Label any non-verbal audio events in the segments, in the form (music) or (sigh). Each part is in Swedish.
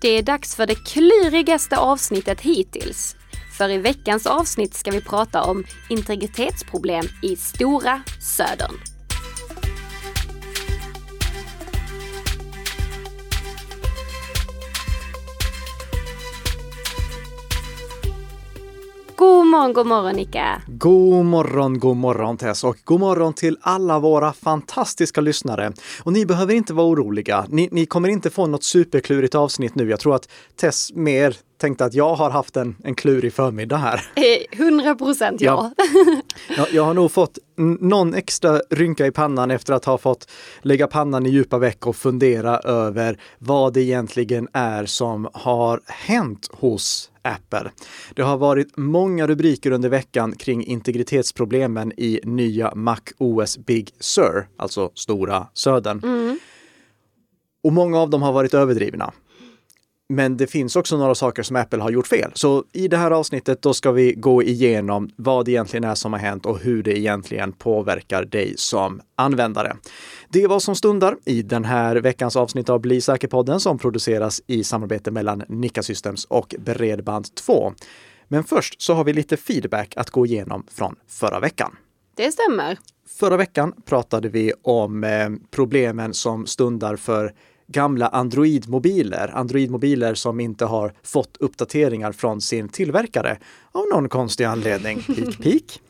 Det är dags för det klurigaste avsnittet hittills. För i veckans avsnitt ska vi prata om integritetsproblem i Stora Södern. Morgon, god morgon Nika! God morgon, god morgon Tess och god morgon till alla våra fantastiska lyssnare. Och ni behöver inte vara oroliga. Ni, ni kommer inte få något superklurigt avsnitt nu. Jag tror att Tess mer tänkte att jag har haft en, en klurig förmiddag här. 100 procent ja. ja. Jag, jag har nog fått någon extra rynka i pannan efter att ha fått lägga pannan i djupa veck och fundera över vad det egentligen är som har hänt hos Apple. Det har varit många rubriker under veckan kring integritetsproblemen i nya Mac OS Big Sur, alltså Stora Södern. Mm. Och många av dem har varit överdrivna. Men det finns också några saker som Apple har gjort fel. Så i det här avsnittet då ska vi gå igenom vad det egentligen är som har hänt och hur det egentligen påverkar dig som användare. Det är vad som stundar i den här veckans avsnitt av Bli säker-podden som produceras i samarbete mellan Nika Systems och Bredband2. Men först så har vi lite feedback att gå igenom från förra veckan. Det stämmer. Förra veckan pratade vi om eh, problemen som stundar för gamla Android-mobiler. Android-mobiler som inte har fått uppdateringar från sin tillverkare av någon konstig anledning. (laughs) Pik, pik.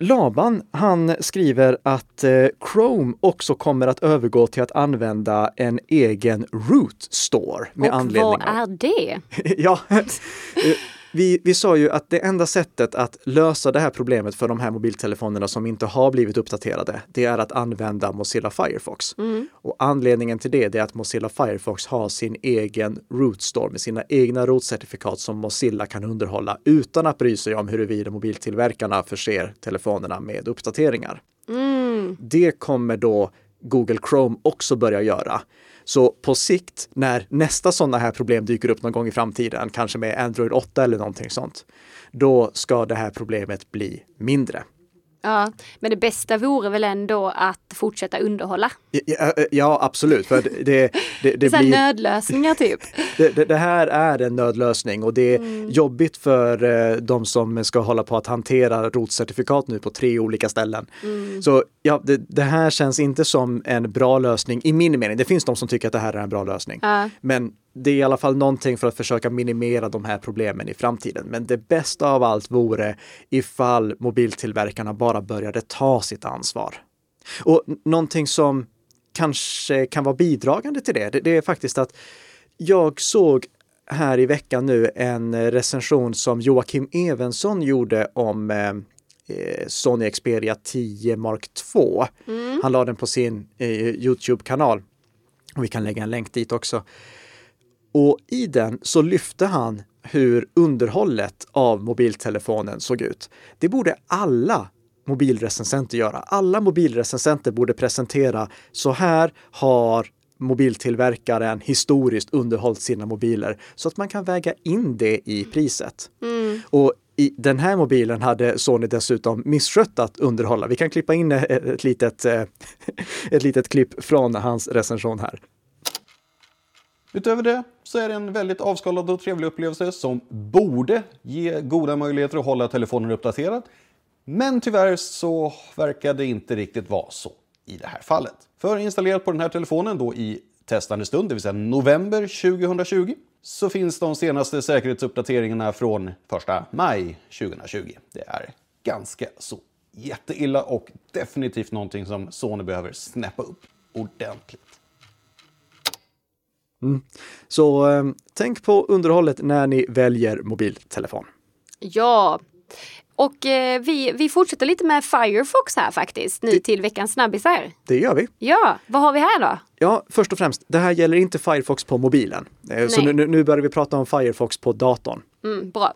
Laban, han skriver att eh, Chrome också kommer att övergå till att använda en egen root store. Med Och anledning vad är det? (laughs) ja, (laughs) vi, vi sa ju att det enda sättet att lösa det här problemet för de här mobiltelefonerna som inte har blivit uppdaterade, det är att använda Mozilla Firefox. Mm. Och anledningen till det är att Mozilla Firefox har sin egen root store med sina egna root-certifikat som Mozilla kan underhålla utan att bry sig om huruvida mobiltillverkarna förser telefonerna med uppdateringar. Mm. Det kommer då Google Chrome också börja göra. Så på sikt, när nästa sådana här problem dyker upp någon gång i framtiden, kanske med Android 8 eller någonting sånt, då ska det här problemet bli mindre. Ja, men det bästa vore väl ändå att fortsätta underhålla? Ja, ja absolut. För det, det, det, det (laughs) blir... nödlösningar typ. (laughs) Det, det, här är en nödlösning och det är mm. jobbigt för eh, de som ska hålla på att hantera rotcertifikat nu på tre olika ställen. Mm. Så ja, det, här känns inte som en bra lösning i min mening. Det finns de som tycker att det här är en bra lösning. Ja. Men det är i alla fall någonting för att försöka minimera de här problemen i framtiden. Men det bästa av allt vore ifall mobiltillverkarna bara började ta sitt ansvar. Och någonting som kanske kan vara bidragande till det, det är faktiskt att jag såg här i veckan nu en recension som Joakim Evensson gjorde om eh, eh Sony Xperia 10 Mark 2. Mm. Han la den på sin eh, Youtube-kanal. Vi kan lägga en länk dit också. Och i den så lyfte han hur underhållet av mobiltelefonen såg ut. Det borde alla mobilrecensenter göra. Alla mobilrecensenter borde presentera så här har mobiltillverkaren historiskt underhållit sina mobiler så att man kan väga in det i priset. Mm. Och i den här mobilen hade Sony dessutom misskött att underhålla. Vi kan klippa in ett litet, (laughs) ett litet klipp från hans recension här. Utöver det så är det en väldigt avskalad och trevlig upplevelse som borde ge goda möjligheter att hålla telefonen uppdaterad. Men tyvärr så verkar det inte riktigt vara så i det här fallet. För installerat på den här telefonen då i testande stund, det vill säga november 2020, så finns de senaste säkerhetsuppdateringarna från 1 maj 2020. Det är ganska så jätteilla och definitivt någonting som Sony behöver snäppa upp ordentligt. Mm. Så eh, tänk på underhållet när ni väljer mobiltelefon. Ja, och eh, vi, vi fortsätter lite med Firefox här faktiskt, nu det, till veckans snabbisar. Det gör vi. Ja, vad har vi här då? Ja, först och främst, det här gäller inte Firefox på mobilen. Eh, så nu, nu börjar vi prata om Firefox på datorn. Mm, bra.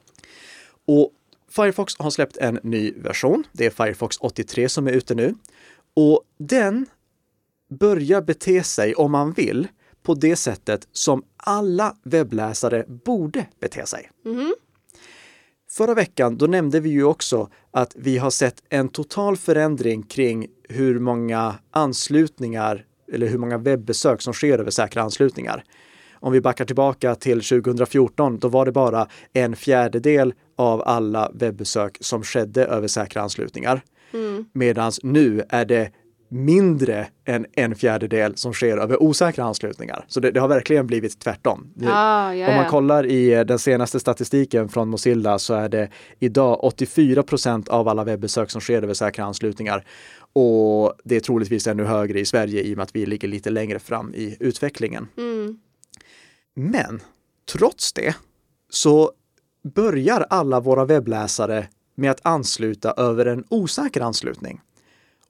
Och Firefox har släppt en ny version. Det är Firefox 83 som är ute nu. Och den börjar bete sig, om man vill, på det sättet som alla webbläsare borde bete sig. Mm. Förra veckan, då nämnde vi ju också att vi har sett en total förändring kring hur många anslutningar eller hur många webbesök som sker över säkra anslutningar. Om vi backar tillbaka till 2014, då var det bara en fjärdedel av alla webbesök som skedde över säkra anslutningar. Mm. Medan nu är det mindre än en fjärdedel som sker över osäkra anslutningar. Så det, det har verkligen blivit tvärtom. Ah, ja, Om man kollar i eh, den senaste statistiken från Mozilla så är det idag 84 procent av alla webbesök som sker över säkra anslutningar. Och det är troligtvis ännu högre i Sverige i och med att vi ligger lite längre fram i utvecklingen. Mm. Men trots det så börjar alla våra webbläsare med att ansluta över en osäker anslutning.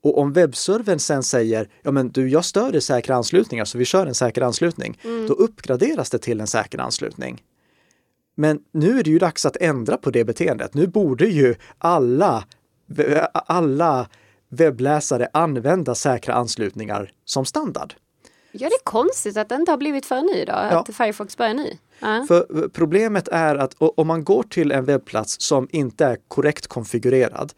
Och om webbservern sen säger, ja men du, jag stöder säkra anslutningar så vi kör en säker anslutning, mm. då uppgraderas det till en säker anslutning. Men nu är det ju dags att ändra på det beteendet. Nu borde ju alla, alla webbläsare använda säkra anslutningar som standard. Ja, det är konstigt att det inte har blivit för ny då, ja. att Firefox börjar ny. Uh. För problemet är att om man går till en webbplats som inte är korrekt konfigurerad,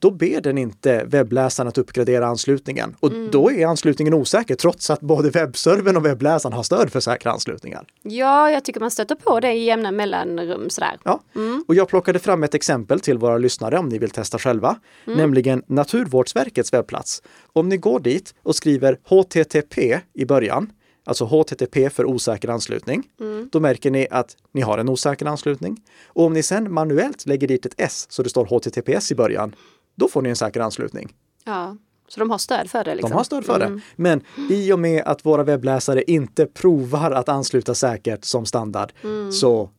då ber den inte webbläsaren att uppgradera anslutningen. Och mm. då är anslutningen osäker trots att både webbservern och webbläsaren har stöd för säkra anslutningar. Ja, jag tycker man stöter på det i jämna mellanrum sådär. Ja, mm. och jag plockade fram ett exempel till våra lyssnare om ni vill testa själva, mm. nämligen Naturvårdsverkets webbplats. Om ni går dit och skriver HTTP i början, alltså HTTP för osäker anslutning, mm. då märker ni att ni har en osäker anslutning. Och om ni sen manuellt lägger dit ett S så det står HTTPS i början, då får ni en säker anslutning. Ja, så de har stöd för det? Liksom. De har stöd för mm. det. Men i och med att våra webbläsare inte provar att ansluta säkert som standard mm. så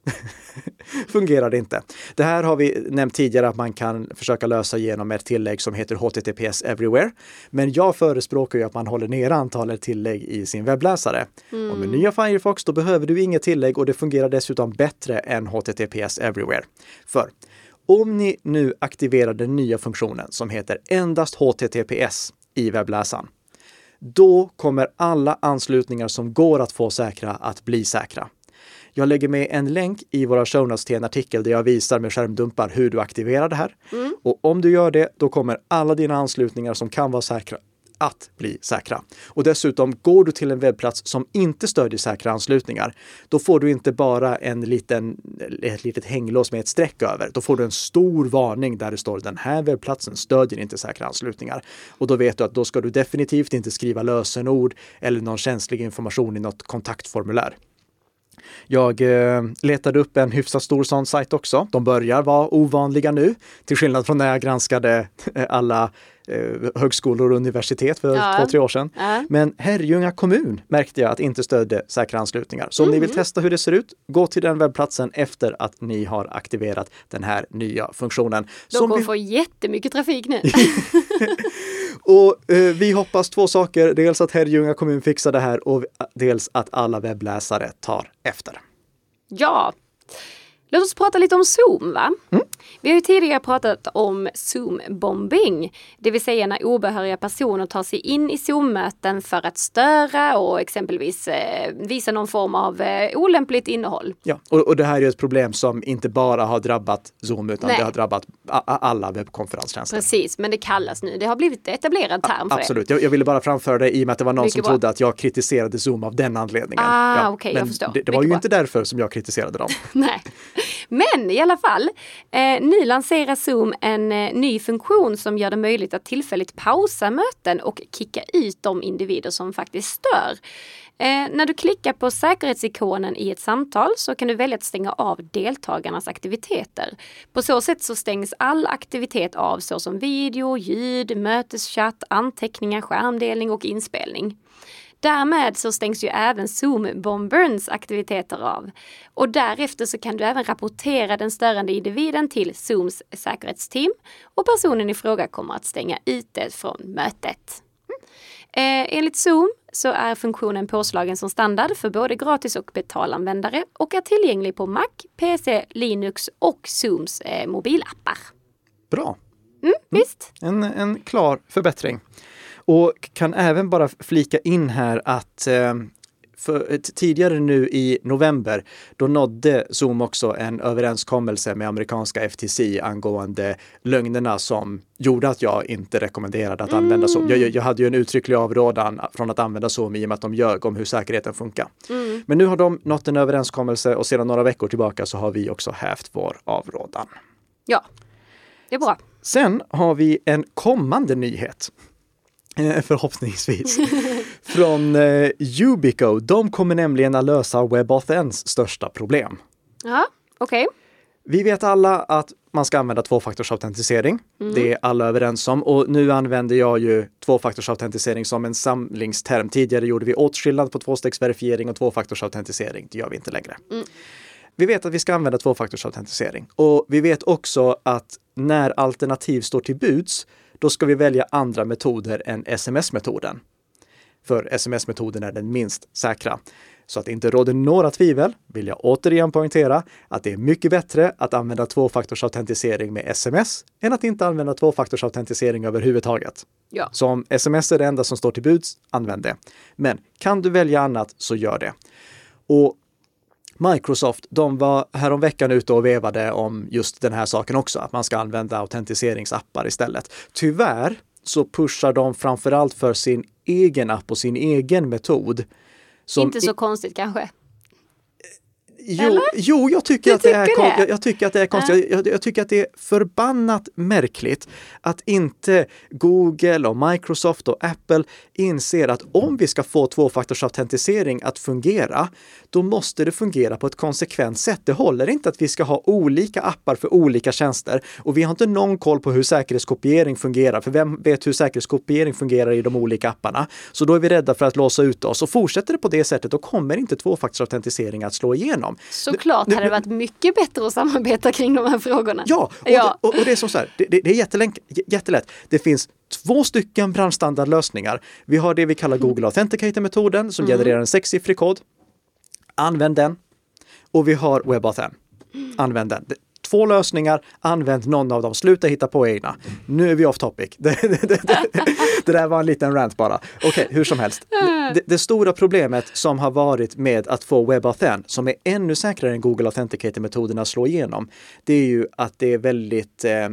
(laughs) fungerar det inte. Det här har vi nämnt tidigare att man kan försöka lösa genom ett tillägg som heter HTTPS Everywhere. Men jag förespråkar ju att man håller ner antalet tillägg i sin webbläsare. Mm. Och med nya Firefox då behöver du inget tillägg och det fungerar dessutom bättre än HTTPS Everywhere. För om ni nu aktiverar den nya funktionen som heter endast HTTPS i webbläsaren, då kommer alla anslutningar som går att få säkra att bli säkra. Jag lägger med en länk i våra show notes till en artikel där jag visar med skärmdumpar hur du aktiverar det här. Mm. Och om du gör det, då kommer alla dina anslutningar som kan vara säkra att bli säkra. Och dessutom, går du till en webbplats som inte stödjer säkra anslutningar, då får du inte bara en liten, ett litet hänglås med ett streck över. Då får du en stor varning där det står den här webbplatsen stödjer inte säkra anslutningar. Och då vet du att då ska du definitivt inte skriva lösenord eller någon känslig information i något kontaktformulär. Jag eh, letade upp en hyfsat stor sån sajt också. De börjar vara ovanliga nu, till skillnad från när jag granskade eh, alla eh, högskolor och universitet för ja. två, tre år sedan. Ja. Men Herrljunga kommun märkte jag att inte stödde säkra anslutningar. Så om mm. ni vill mm. testa hur det ser ut, gå till den webbplatsen efter att ni har aktiverat den här nya funktionen. De kommer vi... få jättemycket trafik nu. (laughs) (laughs) och eh, vi hoppas två saker. Dels att Herrljunga kommun fixar det här och dels att alla webbläsare tar efter. Ja, Låt oss prata lite om Zoom. va? Mm. Vi har ju tidigare pratat om Zoom-bombing, det vill säga när obehöriga personer tar sig in i Zoom-möten för att störa och exempelvis eh, visa någon form av eh, olämpligt innehåll. Ja, och, och, det här är ett problem som inte bara har drabbat Zoom utan Nej. det har drabbat alla webbkonferenstjänster. Precis, men det kallas nu, det har blivit etablerad term för Absolut, jag, jag, ville bara framföra det i och med att det var någon Mycket som bra. trodde att jag kritiserade Zoom av den anledningen. Ah, ja, okay, jag förstår. Det, det var ju bra. inte därför som jag kritiserade dem. (laughs) Nej. Men i alla fall, eh, Eh, nu lanserar Zoom en eh, ny funktion som gör det möjligt att tillfälligt pausa möten och kicka ut de individer som faktiskt stör. Eh, när du klickar på säkerhetsikonen i ett samtal så kan du välja att stänga av deltagarnas aktiviteter. På så sätt så stängs all aktivitet av såsom video, ljud, möteschatt, anteckningar, skärmdelning och inspelning. Därmed så stängs ju även Zoom-bomberns aktiviteter av. Och därefter så kan du även rapportera den störande individen till Zooms säkerhetsteam och personen i fråga kommer att stänga ute från mötet. Eh, enligt Zoom så är funktionen påslagen som standard för både gratis och betalanvändare och är tillgänglig på Mac, PC, Linux och Zooms eh, mobilappar. Bra! Mm, visst. En, en klar förbättring. Och kan även bara flika in här att eh, för, tidigare nu i november, då nådde Zoom också en överenskommelse med amerikanska FTC angående lögnerna som gjorde att jag inte rekommenderade att använda Zoom. Jag, jag hade ju en uttrycklig avrådan från att använda Zoom i och med att de ljög om hur säkerheten funkar. Mm. Men nu har de nått en överenskommelse och sedan några veckor tillbaka så har vi också hävt vår avrådan. Ja, det är bra. Sen har vi en kommande nyhet. Eh, Förhoppningsvis. Från eh, Ubico. De kommer nämligen att lösa WebAuthns största problem. Ja, okej. Vi vet alla att man ska använda tvåfaktorsautentisering. Det är alla överens om och nu använder jag ju tvåfaktorsautentisering som en samlingsterm. Tidigare gjorde vi åtskillnad på tvåstegsverifiering och tvåfaktorsautentisering. Det gör vi inte längre. Vi vet att vi ska använda tvåfaktorsautentisering och vi vet också att när alternativ står till buds, då ska vi välja andra metoder än sms-metoden. För sms-metoden är den minst säkra. Så att det inte råder några tvivel vill jag återigen poängtera att det är mycket bättre att använda tvåfaktorsautentisering med sms än att inte använda tvåfaktorsautentisering överhuvudtaget. Ja. Så om sms är det enda som står till buds, använd det. Men kan du välja annat så gör det. Och Microsoft, de var häromveckan ute och vevade om just den här saken också, att man ska använda autentiseringsappar istället. Tyvärr så pushar de framförallt för sin egen app och sin egen metod. Inte så konstigt kanske. Jo, jo jag, tycker Du att det är, det? jag tycker att det är konstigt. Jag, jag tycker att det är förbannat märkligt att inte Google och Microsoft och Apple inser att om vi ska få tvåfaktorsautentisering att fungera, då måste det fungera på ett konsekvent sätt. Det håller inte att vi ska ha olika appar för olika tjänster och vi har inte någon koll på hur säkerhetskopiering fungerar, för vem vet hur säkerhetskopiering fungerar i de olika apparna? Så då är vi rädda för att låsa ut oss och fortsätter det på det sättet, då kommer inte tvåfaktorsautentisering att slå igenom. Såklart Nu- hade det varit mycket bättre att samarbeta kring de här frågorna. Ja, och, Ja. Det, och, och det är som så här, det, det, är jättelänk, j- jättelätt. Det finns två stycken branschstandardlösningar. Vi har det vi kallar Google Authenticator-metoden som genererar en sexsiffrig kod. Använd den. Och vi har WebAuthn. Använd den. Två lösningar, använd någon av dem. Sluta hitta på egna. Nu är vi off topic. (laughs) Det, det, det, det, det där var en liten rant bara. Okej, hur som helst. Det, det stora problemet som har varit med att få WebAuthn, som är ännu säkrare än Google Authenticator-metoden att slå igenom, det är ju att det är väldigt eh,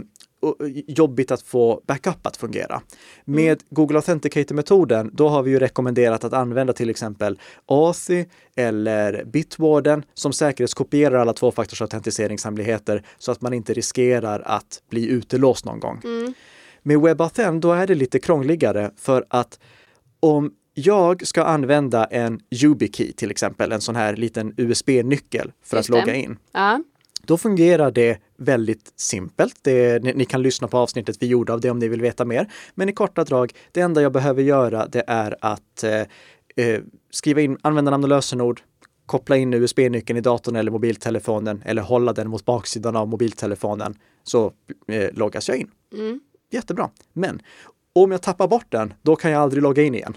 jobbigt att få backup att fungera. Med Google Authenticator-metoden, då har vi ju rekommenderat att använda till exempel Authy eller Bitwarden som säkerhetskopierar alla tvåfaktorsautentiseringshemligheter så att man inte riskerar att bli utelåst någon gång. Med WebAuthn, då är det lite krångligare för att om jag ska använda en YubiKey till exempel, en sån här liten USB-nyckel för Just att det. logga in. Ja. Då fungerar det väldigt simpelt. Det, ni, ni kan lyssna på avsnittet vi gjorde av det om ni vill veta mer. Men i korta drag, det enda jag behöver göra det är att eh, eh, skriva in användarnamn och lösenord, koppla in USB-nyckeln i datorn eller mobiltelefonen eller hålla den mot baksidan av mobiltelefonen så eh, loggas jag in. Mm. Jättebra. Men om jag tappar bort den, då kan jag aldrig logga in igen.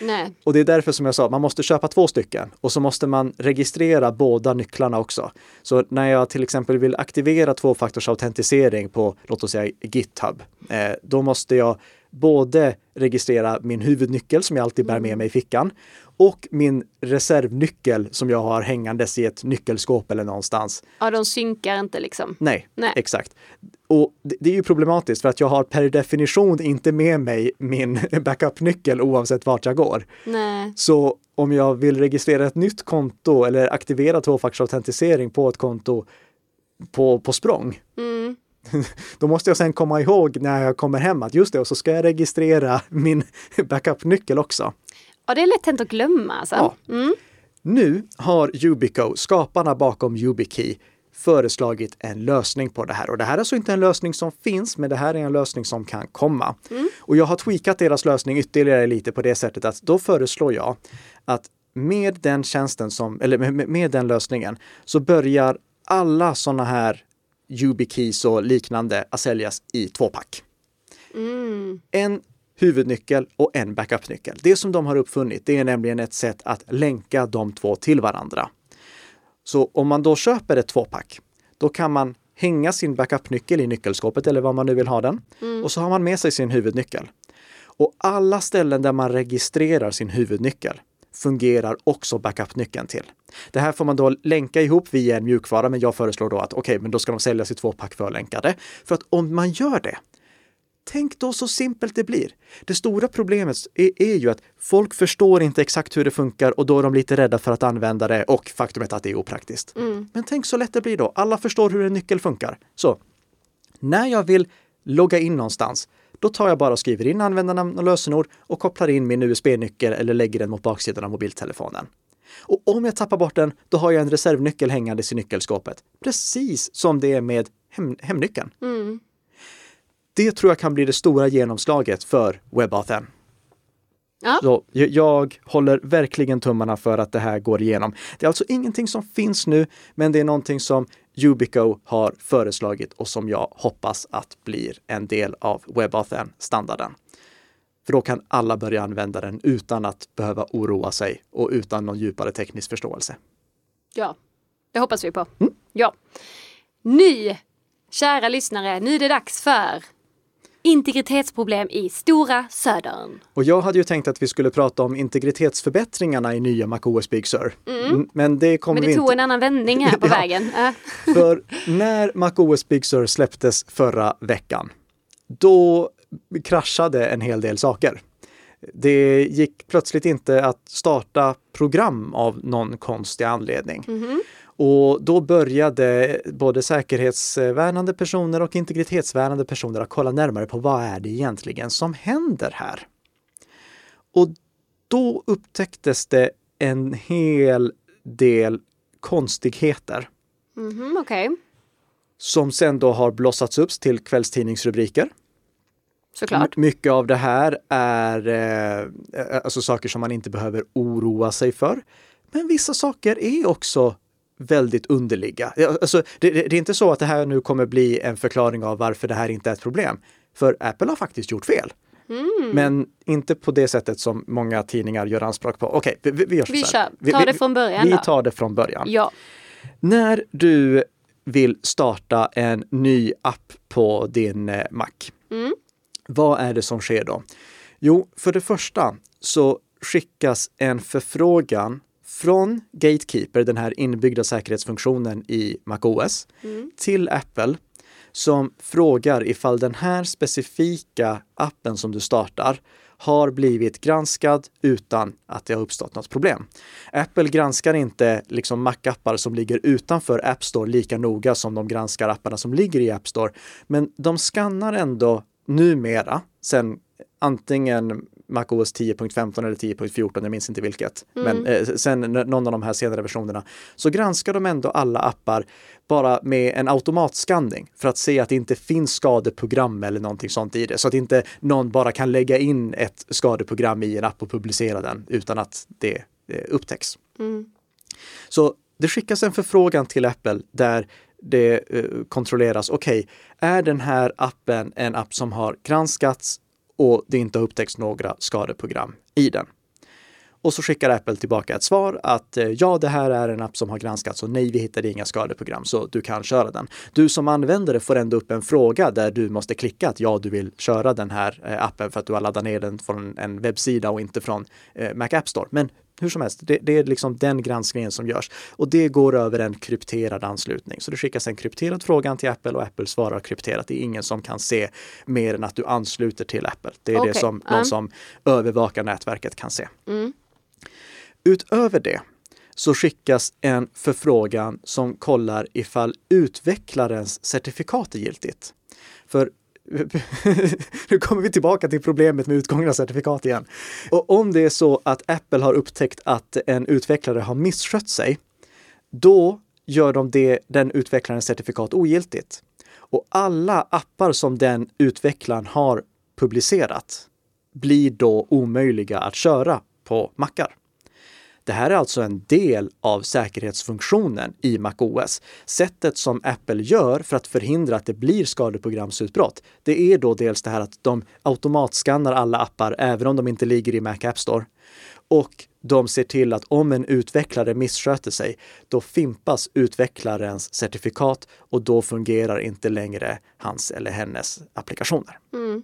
Nej. Och det är därför som jag sa, man måste köpa två stycken och så måste man registrera båda nycklarna också. Så när jag till exempel vill aktivera tvåfaktorsautentisering på, låt oss säga GitHub, eh, då måste jag både registrera min huvudnyckel som jag alltid bär med mig i fickan och min reservnyckel som jag har hängandes i ett nyckelskåp eller någonstans. Ja, de synkar inte liksom. Nej, Nej. exakt. Och det, det är ju problematiskt för att jag har per definition inte med mig min (laughs) backupnyckel oavsett vart jag går. Nej. Så om jag vill registrera ett nytt konto eller aktivera tvåfaktorsautentisering på ett konto på, på språng, Mm. (laughs) då måste jag sen komma ihåg när jag kommer hem att just det, och så ska jag registrera min (laughs) backupnyckel också. Ja, det är lätt hänt att glömma alltså. Ja. Mm. Nu har Ubico, skaparna bakom YubiKey, föreslagit en lösning på det här. Och det här är alltså inte en lösning som finns, men det här är en lösning som kan komma. Och jag har tweakat deras lösning ytterligare lite på det sättet att då föreslår jag att med den tjänsten som, eller med, med den lösningen, så börjar alla sådana här YubiKeys och liknande att säljas i tvåpack. Mm. En huvudnyckel och en backupnyckel. Det som de har uppfunnit, det är nämligen ett sätt att länka de två till varandra. Så om man då köper ett tvåpack, då kan man hänga sin backupnyckel i nyckelskåpet eller var man nu vill ha den. Och så har man med sig sin huvudnyckel. Och alla ställen där man registrerar sin huvudnyckel fungerar också backup-nyckeln till. Det här får man då länka ihop via en mjukvara, men jag föreslår då att okej, okay, men då ska de säljas i två pack förlänkade. För att om man gör det, Tänk då så simpelt det blir. Det stora problemet är, är, ju att folk förstår inte exakt hur det funkar och då är de lite rädda för att använda det och faktumet att det är opraktiskt. Mm. Men tänk så lätt det blir då. Alla förstår hur en nyckel funkar. Så när jag vill logga in någonstans, då tar jag bara och skriver in användarnamn och lösenord och kopplar in min USB-nyckel eller lägger den mot baksidan av mobiltelefonen. Och om jag tappar bort den, då har jag en reservnyckel hängandes i nyckelskåpet. Precis som det är med hem hemnyckeln. Mm. Det tror jag kan bli det stora genomslaget för WebAuthn. Ja. Så jag håller verkligen tummarna för att det här går igenom. Det är alltså ingenting som finns nu, men det är någonting som Ubico har föreslagit och som jag hoppas att blir en del av WebAuthn-standarden. För då kan alla börja använda den utan att behöva oroa sig och utan någon djupare teknisk förståelse. Ja, det hoppas vi på. Mm. Ja. Ny, kära lyssnare, nu är det dags för Integritetsproblem i Stora Södern. Och jag hade ju tänkt att vi skulle prata om integritetsförbättringarna i nya MacOS Big Sur. Mm. Men det kommer Men det tog inte... en annan vändning här på (laughs) ja. vägen. (laughs) För när MacOS Big Sur släpptes förra veckan, då kraschade en hel del saker. Det gick plötsligt inte att starta program av någon konstig anledning. Mm. Och då började både säkerhetsvärnande personer och integritetsvärnande personer att kolla närmare på vad är det egentligen som händer här? Och då upptäcktes det en hel del konstigheter. Mm, okay. Som sen då har blossats upp till kvällstidningsrubriker. Såklart. Mycket av det här är eh, alltså saker som man inte behöver oroa sig för. Men vissa saker är också väldigt underliga. Alltså, det, det, är inte så att det här nu kommer bli en förklaring av varför det här inte är ett problem. För Apple har faktiskt gjort fel. Mm. Men inte på det sättet som många tidningar gör anspråk på. Okej, vi, vi, vi gör så vi här. Kör. Ta det från början Vi tar det från början. Ja. När du vill starta en ny app på din eh, Mac, mm. vad är det som sker då? Jo, för det första så skickas en förfrågan från Gatekeeper, den här inbyggda säkerhetsfunktionen i MacOS, mm. till Apple som frågar ifall den här specifika appen som du startar har blivit granskad utan att det har uppstått något problem. Apple granskar inte liksom Mac-appar som ligger utanför App Store lika noga som de granskar apparna som ligger i App Store. Men de skannar ändå numera, sen antingen MacOS 10.15 eller 10.14, jag minns inte vilket. Mm. Men eh, sen någon av de här senare versionerna så granskar de ändå alla appar bara med en automatskanning för att se att det inte finns skadeprogram eller någonting sånt i det. Så att inte någon bara kan lägga in ett skadeprogram i en app och publicera den utan att det eh, upptäcks. Mm. Så det skickas en förfrågan till Apple där det eh, kontrolleras. Okej, okay, är den här appen en app som har granskats och det inte har upptäckts några skadeprogram i den. Och så skickar Apple tillbaka ett svar att eh, ja, det här är en app som har granskats och nej, vi hittade inga skadeprogram så du kan köra den. Du som användare får ändå upp en fråga där du måste klicka att ja, du vill köra den här eh, appen för att du har laddat ner den från en webbsida och inte från eh, Mac App Store. Men hur som helst, det, det, är liksom den granskningen som görs och det går över en krypterad anslutning. Så det skickas en krypterad fråga till Apple och Apple svarar krypterat. Det är ingen som kan se mer än att du ansluter till Apple. Det är okay. det som någon som övervakar nätverket kan se. Mm. Utöver det så skickas en förfrågan som kollar ifall utvecklarens certifikat är giltigt. För (laughs) nu kommer vi tillbaka till problemet med utgångna certifikat igen. Och om det är så att Apple har upptäckt att en utvecklare har misskött sig, då gör de det, den utvecklarens certifikat ogiltigt. Och alla appar som den utvecklaren har publicerat blir då omöjliga att köra på mackar. Det här är alltså en del av säkerhetsfunktionen i MacOS. Sättet som Apple gör för att förhindra att det blir skadeprogramsutbrott, det är då dels det här att de automatskannar alla appar, även om de inte ligger i Mac App Store. Och de ser till att om en utvecklare missköter sig, då fimpas utvecklarens certifikat och då fungerar inte längre hans eller hennes applikationer. Mm.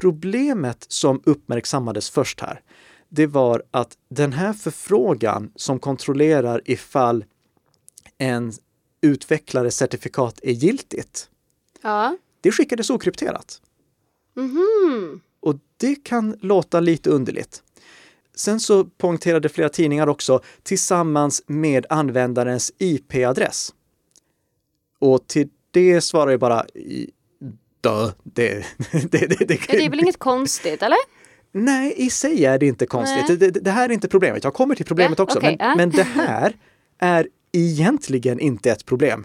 Problemet som uppmärksammades först här, det var att den här förfrågan som kontrollerar ifall en utvecklares certifikat är giltigt, Ja. det skickades okrypterat. Mhm. Och det kan låta lite underligt. Sen så poängterade flera tidningar också tillsammans med användarens IP-adress. Och till det svarar jag bara Dö, (laughs) det, det, det, det, det, det är väl inget konstigt, eller? Nej, i sig är det inte konstigt. Det, det, här är inte problemet. Jag kommer till problemet Ja, också. okej, men, ja. men det här är egentligen inte ett problem.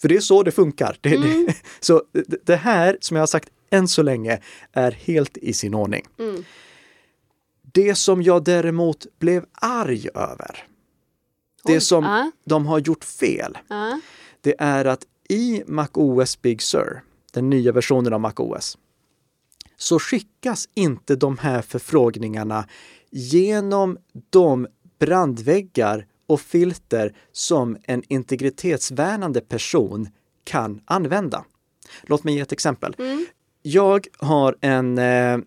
För det är så det funkar. Det, Mm. (laughs) det, så det- här, som jag har sagt än så länge, är helt i sin ordning. Mm. Det som jag däremot blev arg över, det Oj, som ja. de har gjort fel, Ja. det är att i MacOS Big Sur, den nya versionen av MacOS, så skickas inte de här förfrågningarna genom de brandväggar och filter som en integritetsvärnande person kan använda. Låt mig ge ett exempel. Jag har en eh,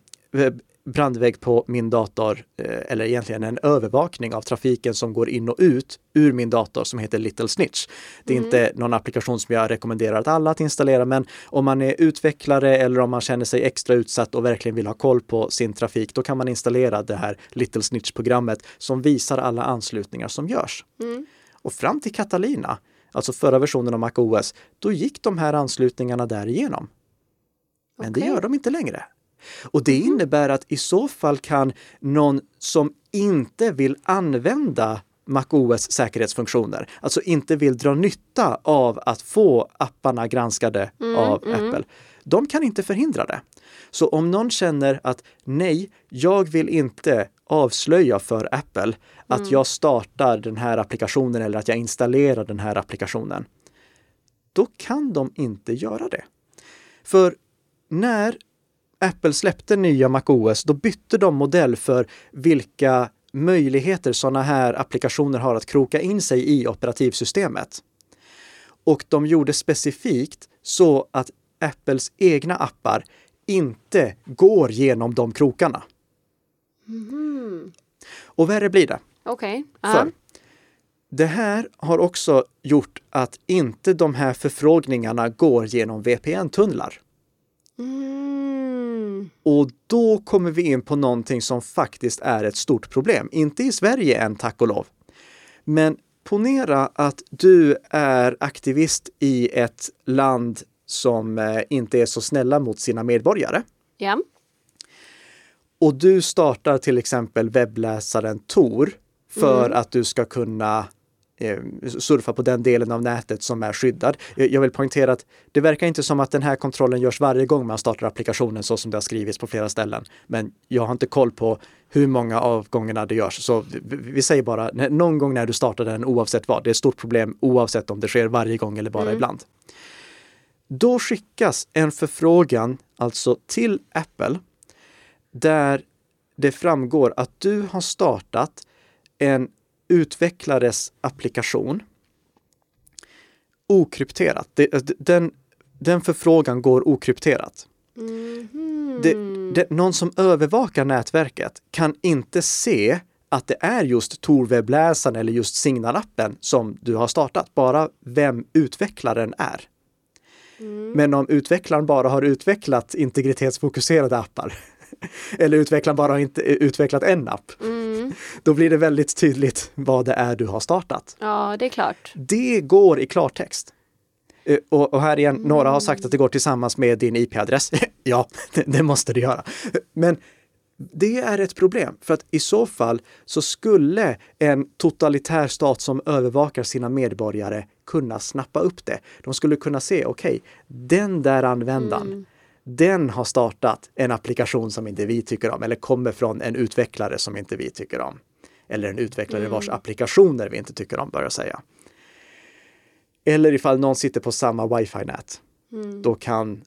brandvägg på min dator, eh, eller egentligen en övervakning av trafiken som går in och ut ur min dator som heter Little Snitch. Det är inte någon applikation som jag rekommenderar att alla att installera, men om man är utvecklare eller om man känner sig extra utsatt och verkligen vill ha koll på sin trafik, då kan man installera det här Little Snitch-programmet som visar alla anslutningar som görs. Och fram till Catalina, alltså förra versionen av MacOS, då gick de här anslutningarna därigenom. Men det Okej. gör de inte längre. Och det innebär att i så fall kan någon som inte vill använda MacOS säkerhetsfunktioner, alltså inte vill dra nytta av att få apparna granskade av Apple, de kan inte förhindra det. Så om någon känner att nej, jag vill inte avslöja för Apple att jag startar den här applikationen eller att jag installerar den här applikationen, då kan de inte göra det. För när Apple släppte nya MacOS, då bytte de modell för vilka möjligheter sådana här applikationer har att kroka in sig i operativsystemet. Och de gjorde specifikt så att Apples egna appar inte går genom de krokarna. Och värre blir det. Okej. För Ja. det här har också gjort att inte de här förfrågningarna går genom VPN-tunnlar. Mm. Och då kommer vi in på någonting som faktiskt är ett stort problem. Inte i Sverige än, tack och lov. Men ponera att du är aktivist i ett land som eh, inte är så snälla mot sina medborgare. Ja. Och du startar till exempel webbläsaren Tor för att du ska kunna surfa på den delen av nätet som är skyddad. Jag vill poängtera att det verkar inte som att den här kontrollen görs varje gång man startar applikationen så som det har skrivits på flera ställen. Men jag har inte koll på hur många av gångerna det görs. Så vi, säger bara någon gång när du startar den oavsett vad. Det är ett stort problem oavsett om det sker varje gång eller bara ibland. Då skickas en förfrågan alltså till Apple där det framgår att du har startat en utvecklares applikation okrypterat. Det, den, den förfrågan går okrypterat. Mhm. Det, det, någon som övervakar nätverket kan inte se att det är just Tor-webbläsaren eller just signalappen som du har startat, bara vem utvecklaren är. Men om utvecklaren bara har utvecklat integritetsfokuserade appar (laughs) eller utvecklaren bara har inte utvecklat en app, då blir det väldigt tydligt vad det är du har startat. Ja, det är klart. Det går i klartext. Eh, Och, och här igen, några har sagt att det går tillsammans med din IP-adress. (laughs) ja, det, måste det göra. Men det är ett problem, för att i så fall så skulle en totalitär stat som övervakar sina medborgare kunna snappa upp det. De skulle kunna se, okej, den där användaren, den har startat en applikation som inte vi tycker om eller kommer från en utvecklare som inte vi tycker om. Eller en utvecklare vars applikationer vi inte tycker om, bör jag säga. Eller ifall någon sitter på samma wifi-nät. Då kan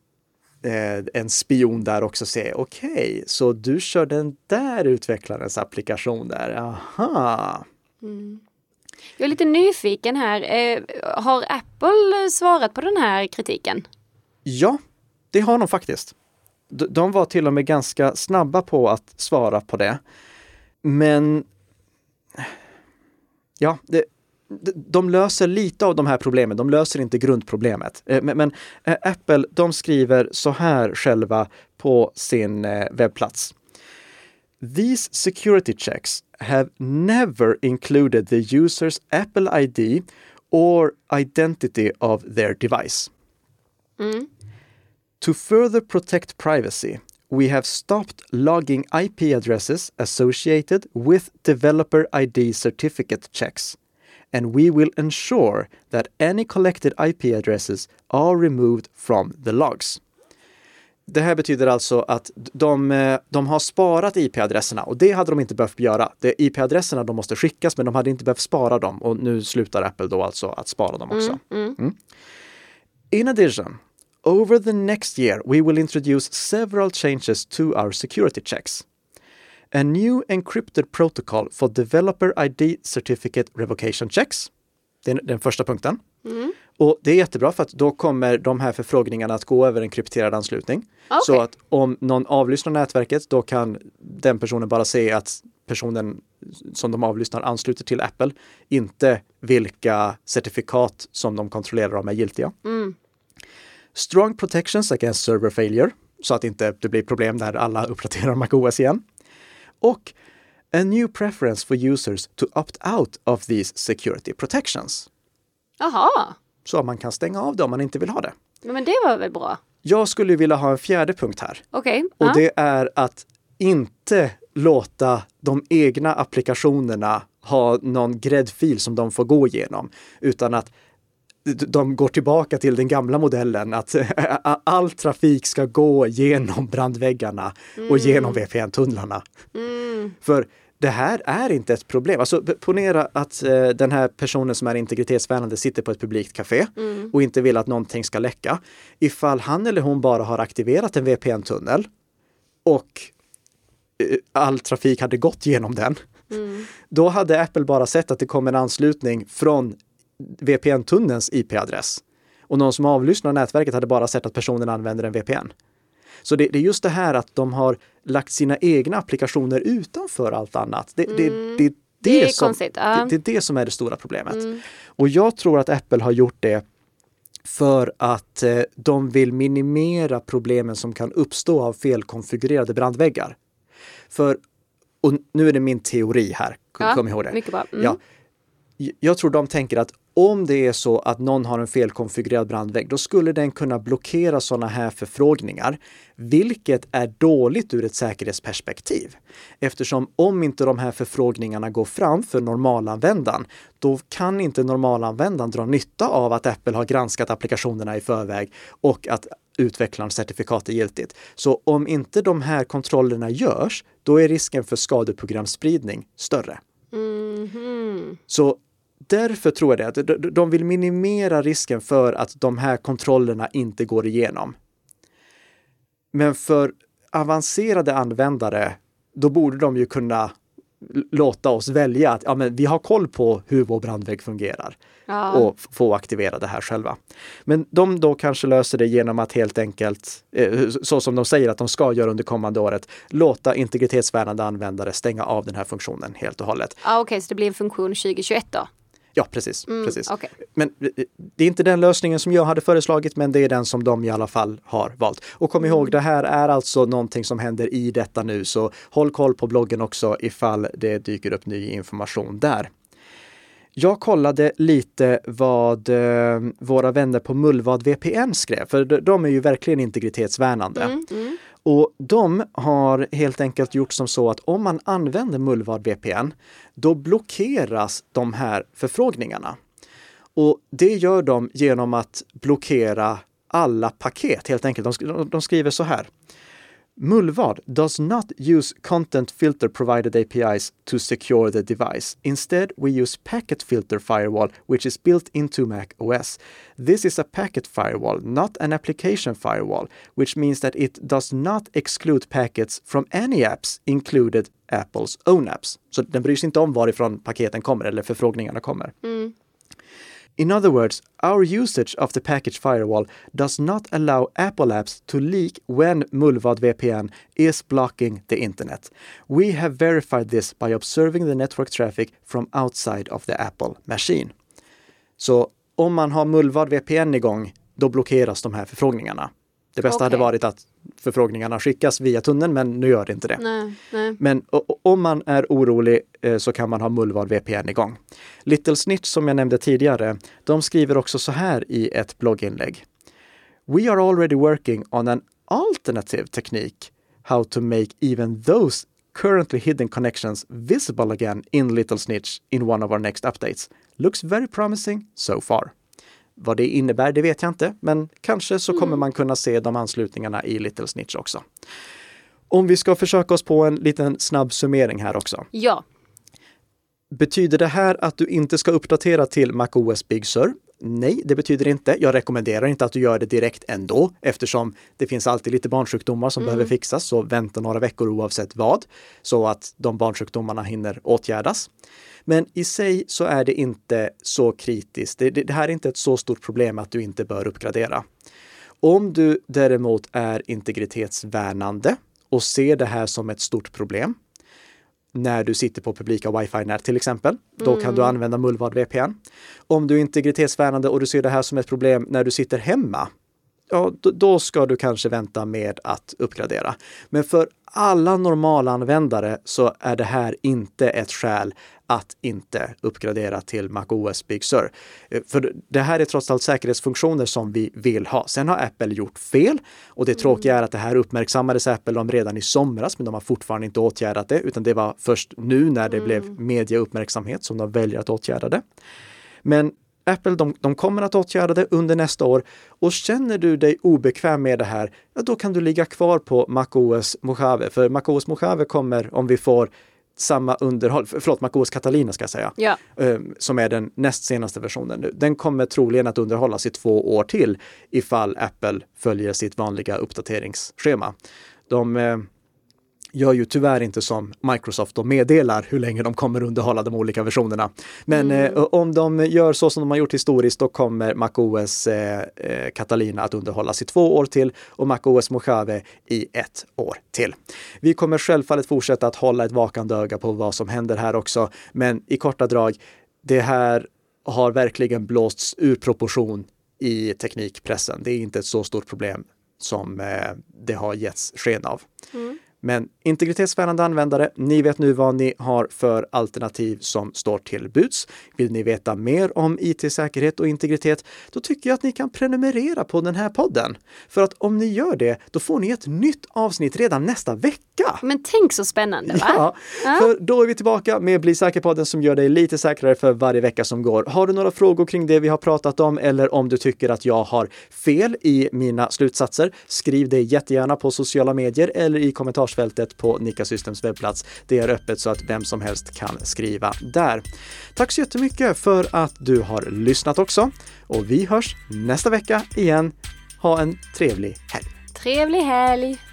eh, en spion där också se, okej, så du kör den där utvecklarens applikation där, aha. Jag är lite nyfiken här. Eh, har Apple svarat på den här kritiken? Ja, det har de faktiskt. De var till och med ganska snabba på att svara på det. Men ja, det, de löser lite av de här problemen, de löser inte grundproblemet. Eh, men, men eh, Apple, de skriver så här själva på sin eh, webbplats. These security checks have never included the user's Apple ID or identity of their device. Mm. To further protect privacy, we have stopped logging IP addresses associated with developer ID certificate checks. And we will ensure that any collected IP addresses are removed from the logs. Det här betyder alltså att de, eh, de har sparat IP-adresserna och det hade de inte behövt göra. Det IP-adresserna de måste skickas men de hade inte behövt spara dem och nu slutar Apple då alltså att spara dem också. Mm. Mm. In addition, over the next year we will introduce several changes to our security checks. A new encrypted protocol for developer ID certificate revocation checks. Det är den första punkten. Mm. Och det är jättebra för att då kommer de här förfrågningarna att gå över en krypterad anslutning. Okay. Så att om någon avlyssnar nätverket, då kan den personen bara se att personen som de avlyssnar ansluter till Apple, inte vilka certifikat som de kontrollerar om är giltiga. Mm. Strong protections against server failure, så att inte det blir problem när alla (laughs) uppdaterar MacOS igen. Och a new preference for users to opt out of these security protections. Jaha, Så man kan stänga av det om man inte vill ha det. men det var väl bra? Jag skulle vilja ha en fjärde punkt här. Okej. Och ja. det är att inte låta de egna applikationerna ha någon gräddfil som de får gå igenom, utan att de går tillbaka till den gamla modellen att (laughs) all trafik ska gå genom brandväggarna och genom VPN-tunnlarna. Mm. För det här är inte ett problem. Alltså ponera att eh, den här personen som är integritetsvärnande sitter på ett publikt café Mm. och inte vill att någonting ska läcka. Ifall han eller hon bara har aktiverat en VPN-tunnel och eh, all trafik hade gått genom den, Mm. då hade Apple bara sett att det kom en anslutning från VPN-tunnelns IP-adress. Och någon som avlyssnar nätverket hade bara sett att personen använder en VPN. Så det, det är just det här att de har lagt sina egna applikationer utanför allt annat. Det, det, det, det, Mm. Är som, konstigt, ja. det, är det som är det stora problemet. Mm. Och jag tror att Apple har gjort det för att eh, de vill minimera problemen som kan uppstå av felkonfigurerade brandväggar. För, och nu är det min teori här, kom, Ja, kom ihåg det. Mm. Ja, jag tror de tänker att om det är så att någon har en felkonfigurerad brandvägg, då skulle den kunna blockera sådana här förfrågningar, vilket är dåligt ur ett säkerhetsperspektiv. Eftersom om inte de här förfrågningarna går fram för normalanvändaren, då kan inte normalanvändaren dra nytta av att Apple har granskat applikationerna i förväg och att utvecklarens certifikat är giltigt. Så om inte de här kontrollerna görs, då är risken för skadeprogramspridning större. Mhm. Så därför tror jag det, att de- de vill minimera risken för att de här kontrollerna inte går igenom. Men för avancerade användare, då borde de ju kunna låta oss välja att ja, men vi har koll på hur vår brandvägg fungerar Ja. och få aktivera det här själva. Men de då kanske löser det genom att helt enkelt, eh, så som de säger att de ska göra under kommande året, låta integritetsvärnande användare stänga av den här funktionen helt och hållet. Ja, Okej, så det blir en funktion 2021 då? Ja, precis. Mm, precis. okej. Men eh, det är inte den lösningen som jag hade föreslagit, men det är den som de i alla fall har valt. Och kom ihåg, det här är alltså någonting som händer i detta nu, så håll koll på bloggen också ifall det dyker upp ny information där. Jag kollade lite vad eh, våra vänner på Mullvad VPN skrev, för de, de är ju verkligen integritetsvärnande. Mm, mm. Och de har helt enkelt gjort som så att om man använder Mullvad VPN, då blockeras de här förfrågningarna. Och det gör de genom att blockera alla paket helt enkelt. De, de skriver så här. Mullvad does not use content filter provided APIs to secure the device. Instead, we use packet filter firewall, which is built into Mac OS. This is a packet firewall, not an application firewall, which means that it does not exclude packets from any apps, included Apples own apps. Så den bryr sig inte om varifrån paketen kommer eller förfrågningarna kommer. Mm. In other words, our usage of the package firewall does not allow Apple apps to leak when Mullvad VPN is blocking the internet. We have verified this by observing the network traffic from outside of the Apple machine. Så om man har Mullvad VPN igång, då blockeras de här förfrågningarna. Det bästa Okej. hade varit att förfrågningarna skickas via tunneln, men nu gör det inte det. Nej, nej. Men om man är orolig eh, så kan man ha Mullvad VPN igång. Little Snitch som jag nämnde tidigare, de skriver också så här i ett blogginlägg. We are already working on an alternative technique how to make even those currently hidden connections visible again in Little Snitch in one of our next updates. Looks very promising so far. Vad det innebär, det vet jag inte, men kanske så kommer man kunna se de anslutningarna i Little Snitch också. Om vi ska försöka oss på en liten snabb summering här också. Ja, Betyder det här att du inte ska uppdatera till MacOS Big Sur? Nej, det betyder inte. Jag rekommenderar inte att du gör det direkt ändå eftersom det finns alltid lite barnsjukdomar som behöver fixas, så vänta några veckor oavsett vad, så att de barnsjukdomarna hinner åtgärdas. Men i sig så är det inte så kritiskt. Det, det, det här är inte ett så stort problem att du inte bör uppgradera. Om du däremot är integritetsvärnande och ser det här som ett stort problem, när du sitter på publika wifi-nät till exempel. Då kan du använda Mullvad VPN. Om du är integritetsvärnande och du ser det här som ett problem när du sitter hemma, ja, då, ska du kanske vänta med att uppgradera. Men för alla normalanvändare så är det här inte ett skäl att inte uppgradera till MacOS Big Sur. Eh, För det här är trots allt säkerhetsfunktioner som vi vill ha. Sen har Apple gjort fel och det tråkiga är att det här uppmärksammades Apple om redan i somras, men de har fortfarande inte åtgärdat det, utan det var först nu när det blev mediauppmärksamhet som de väljer att åtgärda det. Men Apple, de, de kommer att åtgärda det under nästa år och känner du dig obekväm med det här, ja, då kan du ligga kvar på MacOS Mojave. För MacOS Mojave kommer, om vi får samma underhåll, förlåt, MacOS Catalina ska jag säga, ja. eh, som är den näst senaste versionen nu. Den kommer troligen att underhållas i två år till ifall Apple följer sitt vanliga uppdateringsschema. De eh, gör ju tyvärr inte som Microsoft och meddelar hur länge de kommer underhålla de olika versionerna. Men eh, om de gör så som de har gjort historiskt, då kommer MacOS eh, eh, Catalina att underhållas i två år till och MacOS Mojave i ett år till. Vi kommer självfallet fortsätta att hålla ett vakande öga på vad som händer här också, men i korta drag, det här har verkligen blåsts ur proportion i teknikpressen. Det är inte ett så stort problem som eh, det har getts sken av. Men integritetsvärnande användare, ni vet nu vad ni har för alternativ som står till buds. Vill ni veta mer om IT-säkerhet och integritet, då tycker jag att ni kan prenumerera på den här podden. För att om ni gör det, då får ni ett nytt avsnitt redan nästa vecka. Men tänk så spännande va? (laughs) Ja, för då är vi tillbaka med Bli säker-podden som gör dig lite säkrare för varje vecka som går. Har du några frågor kring det vi har pratat om eller om du tycker att jag har fel i mina slutsatser, skriv det jättegärna på sociala medier eller i kommentarsfältet på Nika Systems webbplats. Det är öppet så att vem som helst kan skriva där. Tack så jättemycket för att du har lyssnat också och vi hörs nästa vecka igen. Ha en trevlig helg! Trevlig helg!